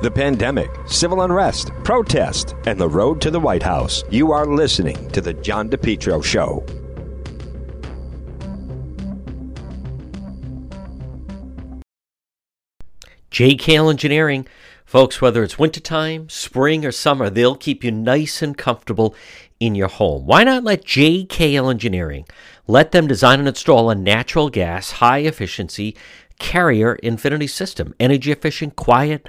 the pandemic, civil unrest, protest, and the road to the White House. You are listening to The John DePetro Show. JKL Engineering. Folks, whether it's wintertime, spring, or summer, they'll keep you nice and comfortable in your home. Why not let JKL Engineering let them design and install a natural gas, high efficiency carrier infinity system? Energy efficient, quiet,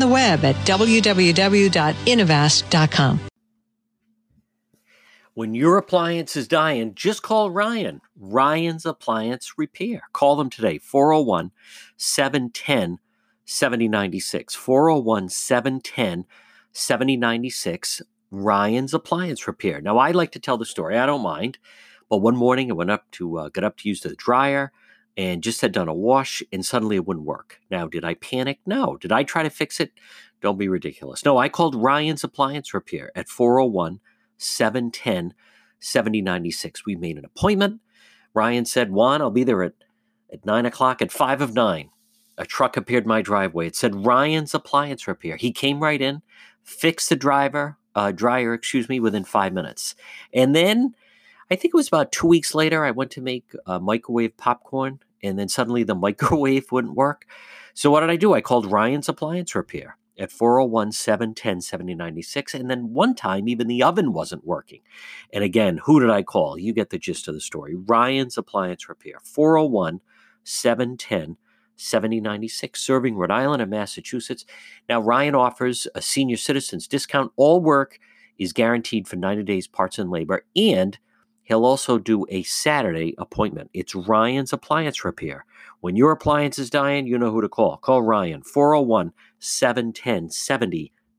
the web at www.innovast.com. When your appliance is dying, just call Ryan. Ryan's Appliance Repair. Call them today, 401 710 7096. 401 710 7096. Ryan's Appliance Repair. Now, I like to tell the story. I don't mind. But one morning, I went up to uh, got up to use the dryer and just had done a wash and suddenly it wouldn't work. Now, did I panic? No. Did I try to fix it? Don't be ridiculous. No, I called Ryan's Appliance Repair at 401 710 7096. We made an appointment. Ryan said, John, I'll be there at, at 9 o'clock at 5 of 9. A truck appeared my driveway. It said Ryan's Appliance Repair. He came right in, fixed the driver, uh, dryer, excuse me, within five minutes. And then I think it was about two weeks later, I went to make uh, microwave popcorn, and then suddenly the microwave wouldn't work. So what did I do? I called Ryan's Appliance Repair at 401 710 7096. And then one time, even the oven wasn't working. And again, who did I call? You get the gist of the story. Ryan's Appliance Repair, 401 710 7096, serving Rhode Island and Massachusetts. Now, Ryan offers a senior citizens discount. All work is guaranteed for 90 days, parts and labor. And He'll also do a Saturday appointment. It's Ryan's Appliance Repair. When your appliance is dying, you know who to call. Call Ryan, 401 710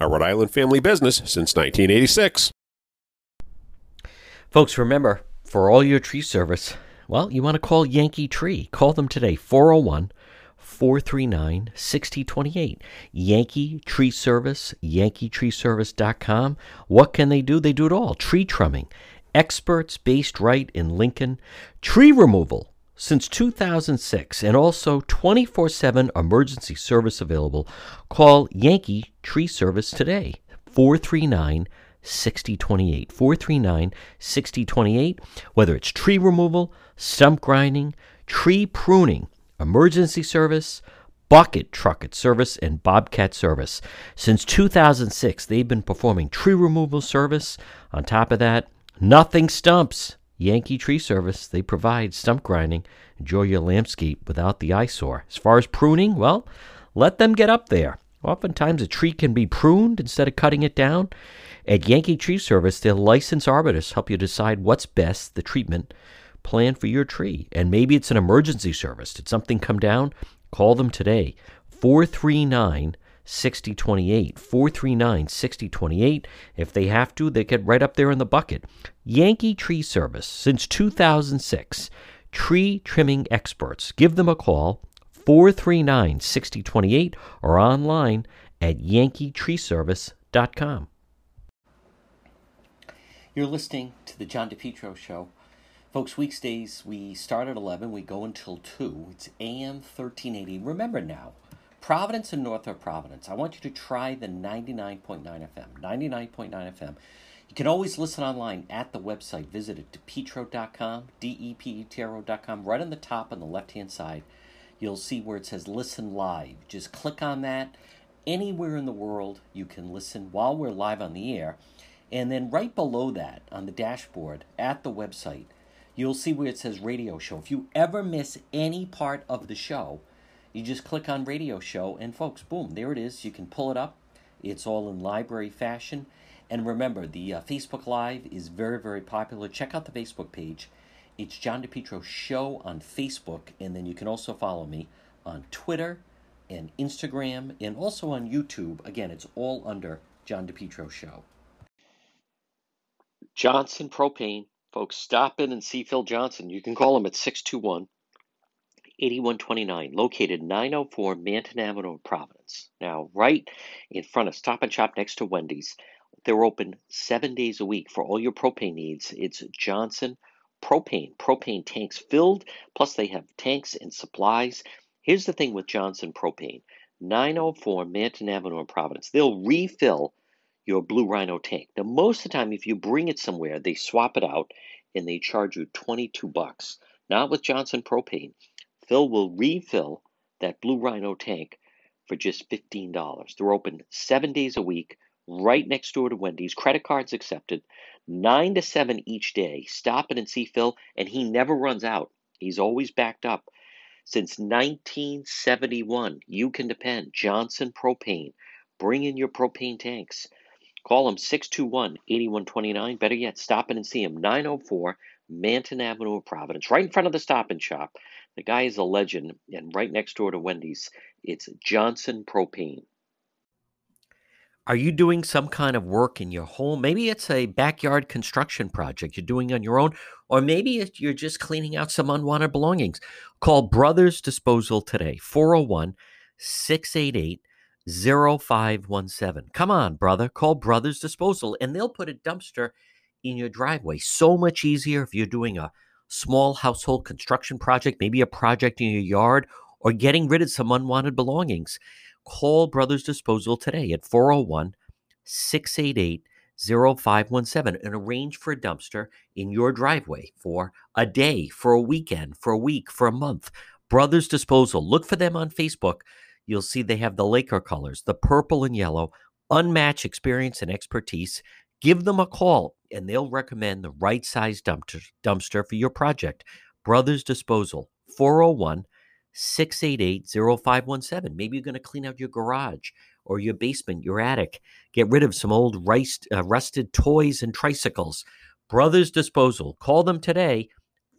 A Rhode Island family business since 1986. Folks, remember, for all your tree service, Well, you want to call Yankee Tree. Call them today, 401 439 6028. Yankee Tree Service, yankeetreeservice.com. What can they do? They do it all tree trimming, experts based right in Lincoln, tree removal since 2006, and also 24 7 emergency service available. Call Yankee Tree Service today, 439 6028. 439 6028. Whether it's tree removal, stump grinding, tree pruning, emergency service, bucket trucket service, and bobcat service. Since 2006, they've been performing tree removal service. On top of that, nothing stumps. Yankee Tree Service, they provide stump grinding. Enjoy your landscape without the eyesore. As far as pruning, well, let them get up there. Oftentimes, a tree can be pruned instead of cutting it down. At Yankee Tree Service, their licensed arborists help you decide what's best, the treatment plan for your tree. And maybe it's an emergency service. Did something come down? Call them today. 439 6028. 439 6028. If they have to, they get right up there in the bucket. Yankee Tree Service, since 2006. Tree trimming experts. Give them a call, 439 6028, or online at yankeetreeservice.com. You're listening to the John DePetro Show. Folks, weekdays we start at 11, we go until 2. It's AM 1380. Remember now, Providence and North of Providence. I want you to try the 99.9 FM. 99.9 FM. You can always listen online at the website. Visit it, depetro.com, D-E-P-E-T-R-O.com. Right on the top on the left-hand side, you'll see where it says Listen Live. Just click on that. Anywhere in the world, you can listen while we're live on the air. And then right below that, on the dashboard at the website, you'll see where it says Radio Show. If you ever miss any part of the show, you just click on radio show and folks boom there it is. You can pull it up. It's all in library fashion. And remember the uh, facebook live is very very popular. Check out the facebook page. It's john depetro show on facebook. And then you can also follow me on twitter and instagram and also on youtube. Again it's all under john depetro show. Johnson propane. Folks stop in and see phil johnson. You can call him at 621 8129, located 904 Manton Avenue, Providence. Now, right in front of Stop and Shop next to Wendy's, they're open seven days a week for all your propane needs. It's Johnson Propane. Propane tanks filled, plus they have tanks and supplies. Here's the thing with Johnson Propane 904 Manton Avenue in Providence. They'll refill your Blue Rhino tank. Now, most of the time, if you bring it somewhere, they swap it out and they charge you 22 bucks. Not with Johnson Propane. Phil will refill that Blue Rhino tank for just $15. They're open seven days a week, right next door to Wendy's. Credit cards accepted, 9 to 7 each day. Stop in and see Phil, and he never runs out. He's always backed up. Since 1971, you can depend. Johnson Propane. Bring in your propane tanks. Call him 621 8129. Better yet, stop in and see him. 904 Manton Avenue of Providence, right in front of the stop and shop. The guy is a legend, and right next door to Wendy's, it's Johnson Propane. Are you doing some kind of work in your home? Maybe it's a backyard construction project you're doing on your own, or maybe you're just cleaning out some unwanted belongings. Call Brothers Disposal today, 401 688 0517. Come on, brother. Call Brothers Disposal, and they'll put a dumpster in your driveway. So much easier if you're doing a small household construction project, maybe a project in your yard, or getting rid of some unwanted belongings. Call Brothers Disposal today at 401 688 0517 and arrange for a dumpster in your driveway for a day, for a weekend, for a week, for a month. Brothers Disposal. Look for them on Facebook. You'll see they have the Laker colors, the purple and yellow, unmatched experience and expertise. Give them a call and they'll recommend the right size dumpster, dumpster for your project. Brothers Disposal, 401 688 0517. Maybe you're going to clean out your garage or your basement, your attic. Get rid of some old riced, uh, rusted toys and tricycles. Brothers Disposal. Call them today,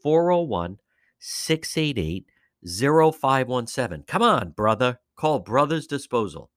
401 688 0517. Come on, brother. Call Brothers Disposal.